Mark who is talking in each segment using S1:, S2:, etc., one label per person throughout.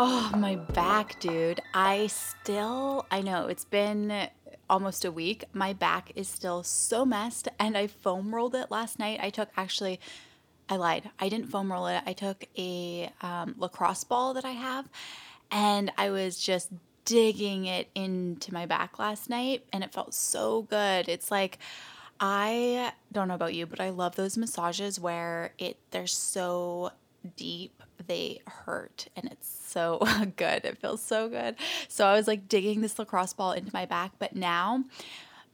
S1: Oh, my back, dude. I still, I know it's been almost a week. My back is still so messed, and I foam rolled it last night. I took actually, I lied. I didn't foam roll it. I took a um, lacrosse ball that I have, and I was just digging it into my back last night, and it felt so good. It's like, I don't know about you, but I love those massages where it they're so deep they hurt and it's so good. It feels so good. So I was like digging this lacrosse ball into my back, but now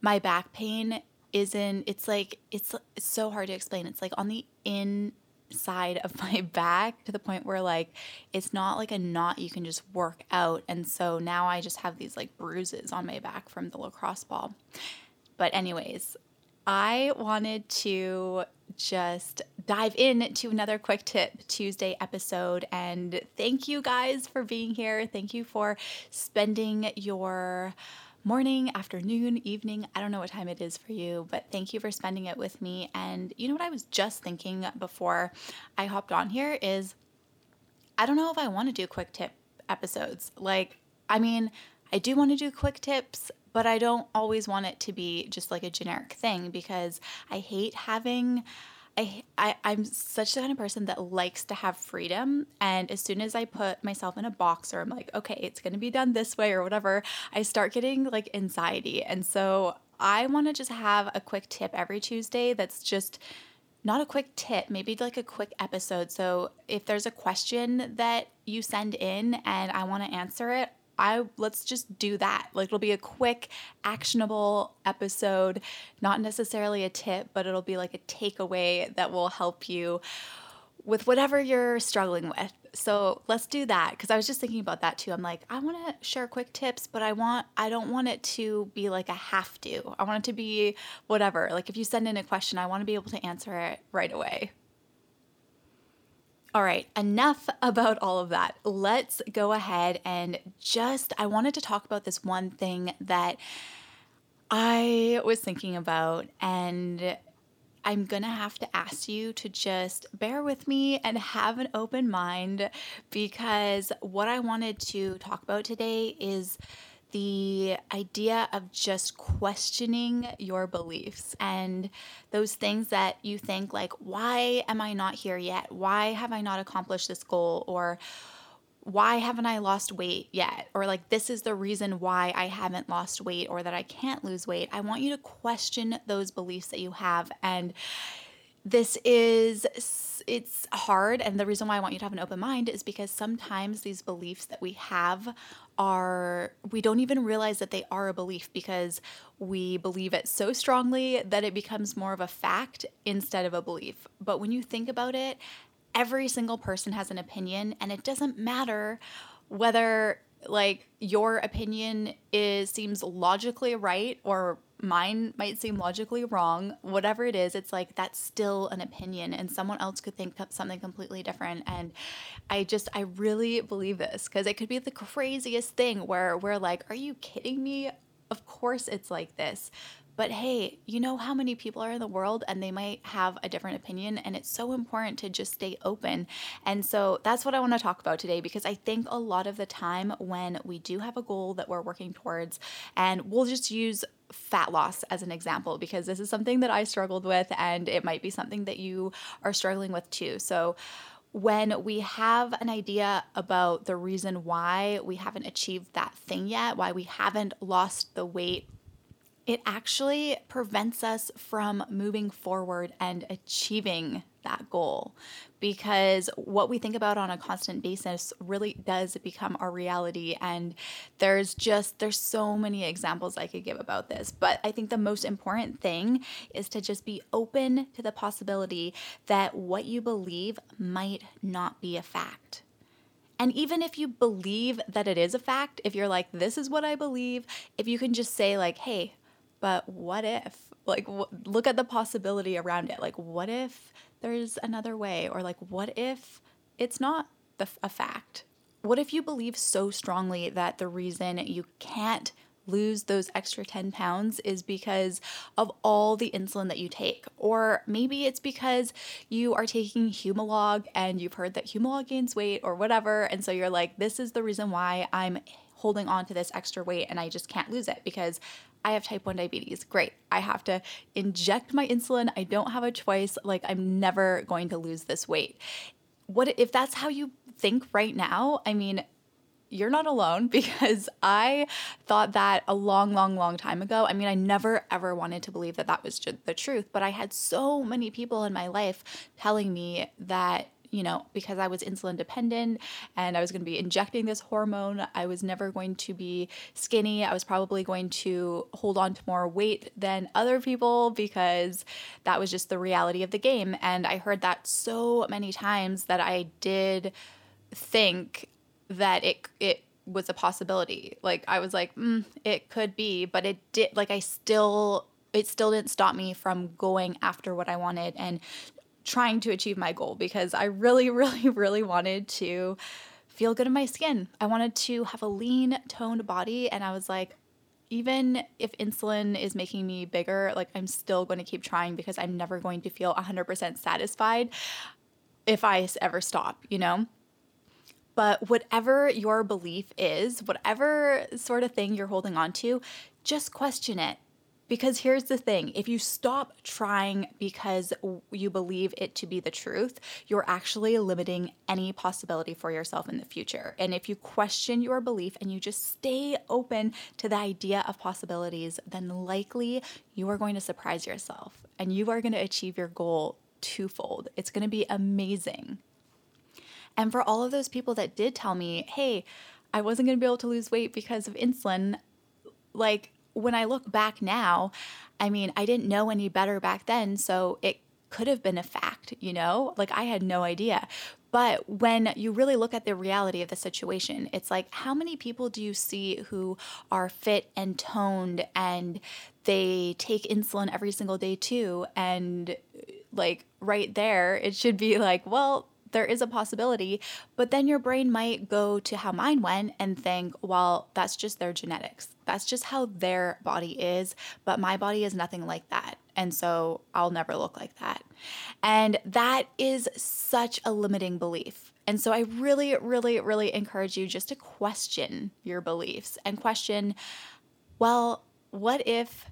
S1: my back pain isn't it's like it's, it's so hard to explain. It's like on the inside of my back to the point where like it's not like a knot you can just work out. And so now I just have these like bruises on my back from the lacrosse ball. But anyways, I wanted to just dive in to another quick tip Tuesday episode. And thank you guys for being here. Thank you for spending your morning, afternoon, evening. I don't know what time it is for you, but thank you for spending it with me. And you know what I was just thinking before I hopped on here is I don't know if I want to do quick tip episodes. Like, I mean, I do want to do quick tips, but I don't always want it to be just like a generic thing because I hate having. I, I I'm such the kind of person that likes to have freedom and as soon as I put myself in a box or I'm like okay it's going to be done this way or whatever I start getting like anxiety and so I want to just have a quick tip every Tuesday that's just not a quick tip, maybe like a quick episode. So if there's a question that you send in and I want to answer it, I let's just do that. Like it'll be a quick, actionable episode, not necessarily a tip, but it'll be like a takeaway that will help you with whatever you're struggling with. So let's do that because I was just thinking about that too. I'm like, I want to share quick tips, but I want I don't want it to be like a have to. I want it to be whatever. Like if you send in a question, I want to be able to answer it right away. All right, enough about all of that. Let's go ahead and just, I wanted to talk about this one thing that I was thinking about, and I'm gonna have to ask you to just bear with me and have an open mind because what I wanted to talk about today is the idea of just questioning your beliefs and those things that you think, like, why am I not here yet? Why have I not accomplished this goal? Or why haven't I lost weight yet? Or like, this is the reason why I haven't lost weight or that I can't lose weight. I want you to question those beliefs that you have. And this is it's hard and the reason why I want you to have an open mind is because sometimes these beliefs that we have are we don't even realize that they are a belief because we believe it so strongly that it becomes more of a fact instead of a belief. But when you think about it, every single person has an opinion and it doesn't matter whether like your opinion is seems logically right or mine might seem logically wrong whatever it is it's like that's still an opinion and someone else could think something completely different and i just i really believe this because it could be the craziest thing where we're like are you kidding me? Of course it's like this but hey, you know how many people are in the world and they might have a different opinion, and it's so important to just stay open. And so that's what I want to talk about today because I think a lot of the time when we do have a goal that we're working towards, and we'll just use fat loss as an example because this is something that I struggled with, and it might be something that you are struggling with too. So, when we have an idea about the reason why we haven't achieved that thing yet, why we haven't lost the weight it actually prevents us from moving forward and achieving that goal because what we think about on a constant basis really does become our reality. And there's just there's so many examples I could give about this but I think the most important thing is to just be open to the possibility that what you believe might not be a fact. And even if you believe that it is a fact, if you're like, this is what I believe, if you can just say, like, hey, but what if? Like, w- look at the possibility around it. Like, what if there's another way? Or, like, what if it's not the, a fact? What if you believe so strongly that the reason you can't lose those extra 10 pounds is because of all the insulin that you take. Or maybe it's because you are taking Humalog and you've heard that Humalog gains weight or whatever. And so you're like, this is the reason why I'm holding on to this extra weight and I just can't lose it because I have type 1 diabetes. Great. I have to inject my insulin. I don't have a choice. Like, I'm never going to lose this weight. What if that's how you think right now? I mean, you're not alone because I thought that a long, long, long time ago. I mean, I never ever wanted to believe that that was the truth, but I had so many people in my life telling me that you know, because I was insulin dependent and I was going to be injecting this hormone, I was never going to be skinny. I was probably going to hold on to more weight than other people because that was just the reality of the game. And I heard that so many times that I did think that it it was a possibility. Like I was like, mm, it could be, but it did. Like I still, it still didn't stop me from going after what I wanted and trying to achieve my goal because I really, really, really wanted to feel good in my skin. I wanted to have a lean, toned body, and I was like. Even if insulin is making me bigger, like I'm still going to keep trying because I'm never going to feel 100% satisfied if I ever stop, you know? But whatever your belief is, whatever sort of thing you're holding on to, just question it. Because here's the thing if you stop trying because you believe it to be the truth, you're actually limiting any possibility for yourself in the future. And if you question your belief and you just stay open to the idea of possibilities, then likely you are going to surprise yourself and you are going to achieve your goal twofold. It's going to be amazing. And for all of those people that did tell me, hey, I wasn't going to be able to lose weight because of insulin, like when I look back now, I mean, I didn't know any better back then. So it could have been a fact, you know? Like I had no idea. But when you really look at the reality of the situation, it's like, how many people do you see who are fit and toned and they take insulin every single day too? And like right there, it should be like, well, there is a possibility, but then your brain might go to how mine went and think, well, that's just their genetics. That's just how their body is, but my body is nothing like that. And so I'll never look like that. And that is such a limiting belief. And so I really, really, really encourage you just to question your beliefs and question, well, what if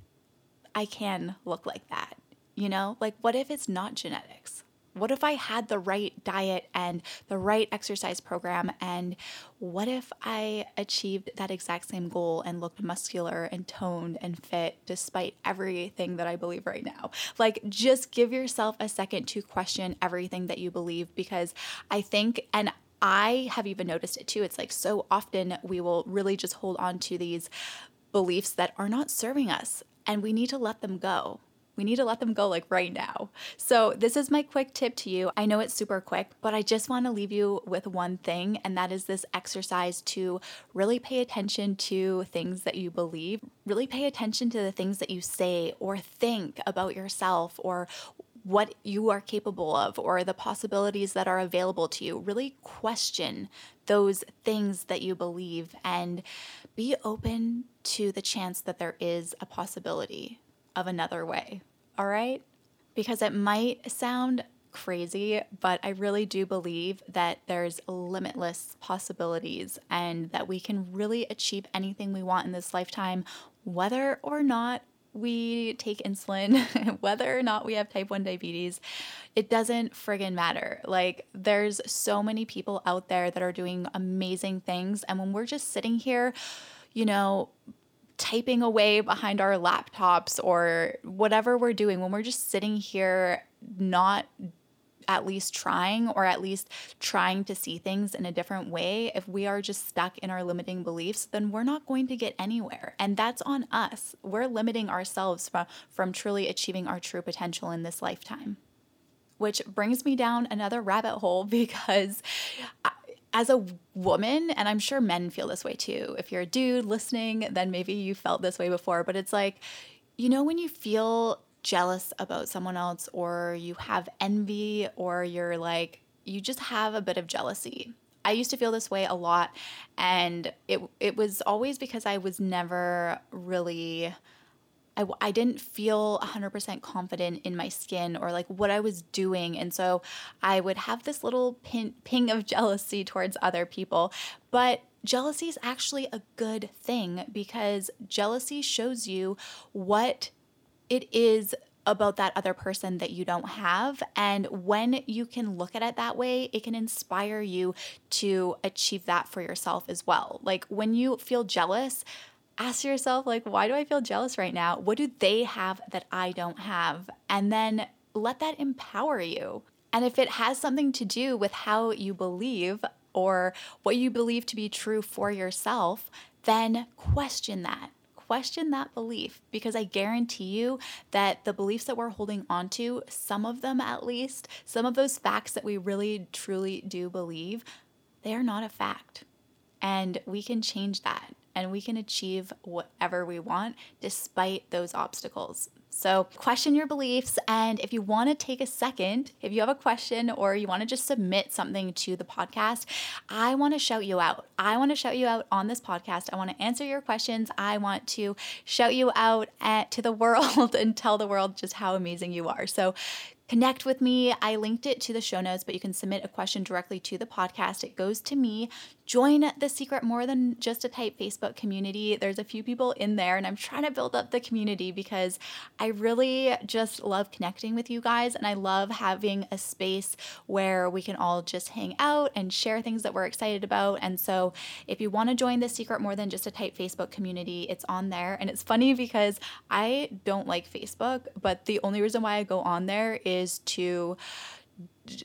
S1: I can look like that? You know, like what if it's not genetics? What if I had the right diet and the right exercise program? And what if I achieved that exact same goal and looked muscular and toned and fit despite everything that I believe right now? Like, just give yourself a second to question everything that you believe because I think, and I have even noticed it too. It's like so often we will really just hold on to these beliefs that are not serving us and we need to let them go. We need to let them go like right now. So, this is my quick tip to you. I know it's super quick, but I just want to leave you with one thing, and that is this exercise to really pay attention to things that you believe, really pay attention to the things that you say or think about yourself or what you are capable of or the possibilities that are available to you. Really question those things that you believe and be open to the chance that there is a possibility of another way. All right? Because it might sound crazy, but I really do believe that there's limitless possibilities and that we can really achieve anything we want in this lifetime, whether or not we take insulin, whether or not we have type 1 diabetes, it doesn't friggin' matter. Like, there's so many people out there that are doing amazing things. And when we're just sitting here, you know, typing away behind our laptops or whatever we're doing, when we're just sitting here not at least trying or at least trying to see things in a different way, if we are just stuck in our limiting beliefs, then we're not going to get anywhere. And that's on us. We're limiting ourselves from, from truly achieving our true potential in this lifetime. Which brings me down another rabbit hole because as a woman, and I'm sure men feel this way too. If you're a dude listening, then maybe you felt this way before, but it's like, you know, when you feel jealous about someone else, or you have envy, or you're like, you just have a bit of jealousy. I used to feel this way a lot, and it it was always because I was never really I, I didn't feel 100% confident in my skin or like what I was doing. And so I would have this little pin, ping of jealousy towards other people. But jealousy is actually a good thing because jealousy shows you what it is about that other person that you don't have. And when you can look at it that way, it can inspire you to achieve that for yourself as well. Like when you feel jealous, ask yourself like why do i feel jealous right now? What do they have that i don't have? And then let that empower you. And if it has something to do with how you believe or what you believe to be true for yourself then question that. Question that belief because I guarantee you that the beliefs that we're holding onto, some of them at least, some of those facts that we really truly do believe, they are not a fact. And we can change that and we can achieve whatever we want despite those obstacles. So, question your beliefs. And if you want to take a second, if you have a question or you want to just submit something to the podcast, I want to shout you out. I want to shout you out on this podcast. I want to answer your questions. I want to shout you out at, to the world and tell the world just how amazing you are. So, connect with me. I linked it to the show notes, but you can submit a question directly to the podcast. It goes to me. Join the Secret More Than Just a Type Facebook community. There's a few people in there, and I'm trying to build up the community because I really just love connecting with you guys, and I love having a space where we can all just hang out and share things that we're excited about. And so, if you want to join the Secret More Than Just a Type Facebook community, it's on there. And it's funny because I don't like Facebook, but the only reason why I go on there is to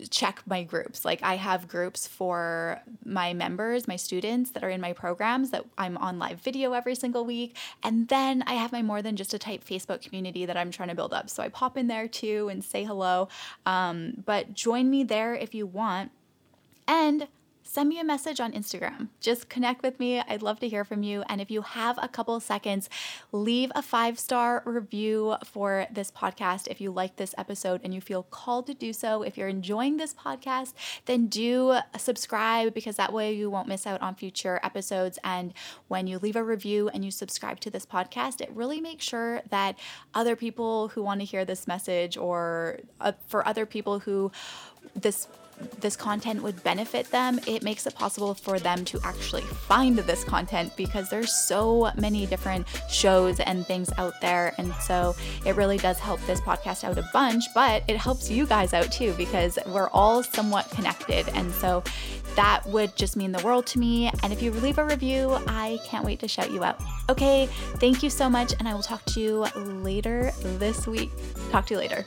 S1: check my groups. Like I have groups for my members, my students that are in my programs that I'm on live video every single week. And then I have my more than just a type Facebook community that I'm trying to build up. So I pop in there too and say hello. Um, but join me there if you want. And send me a message on Instagram. Just connect with me. I'd love to hear from you. And if you have a couple seconds, leave a five star review for this podcast if you like this episode and you feel called to do so. If you're enjoying this podcast, then do subscribe because that way you won't miss out on future episodes. And when you leave a review and you subscribe to this podcast, it really makes sure that other people who want to hear this message or uh, for other people who this this content would benefit them, it makes it possible for them to actually find this content because there's so many different shows and things out there. And so it really does help this podcast out a bunch, but it helps you guys out too because we're all somewhat connected. And so that would just mean the world to me. And if you leave a review, I can't wait to shout you out. Okay, thank you so much. And I will talk to you later this week. Talk to you later.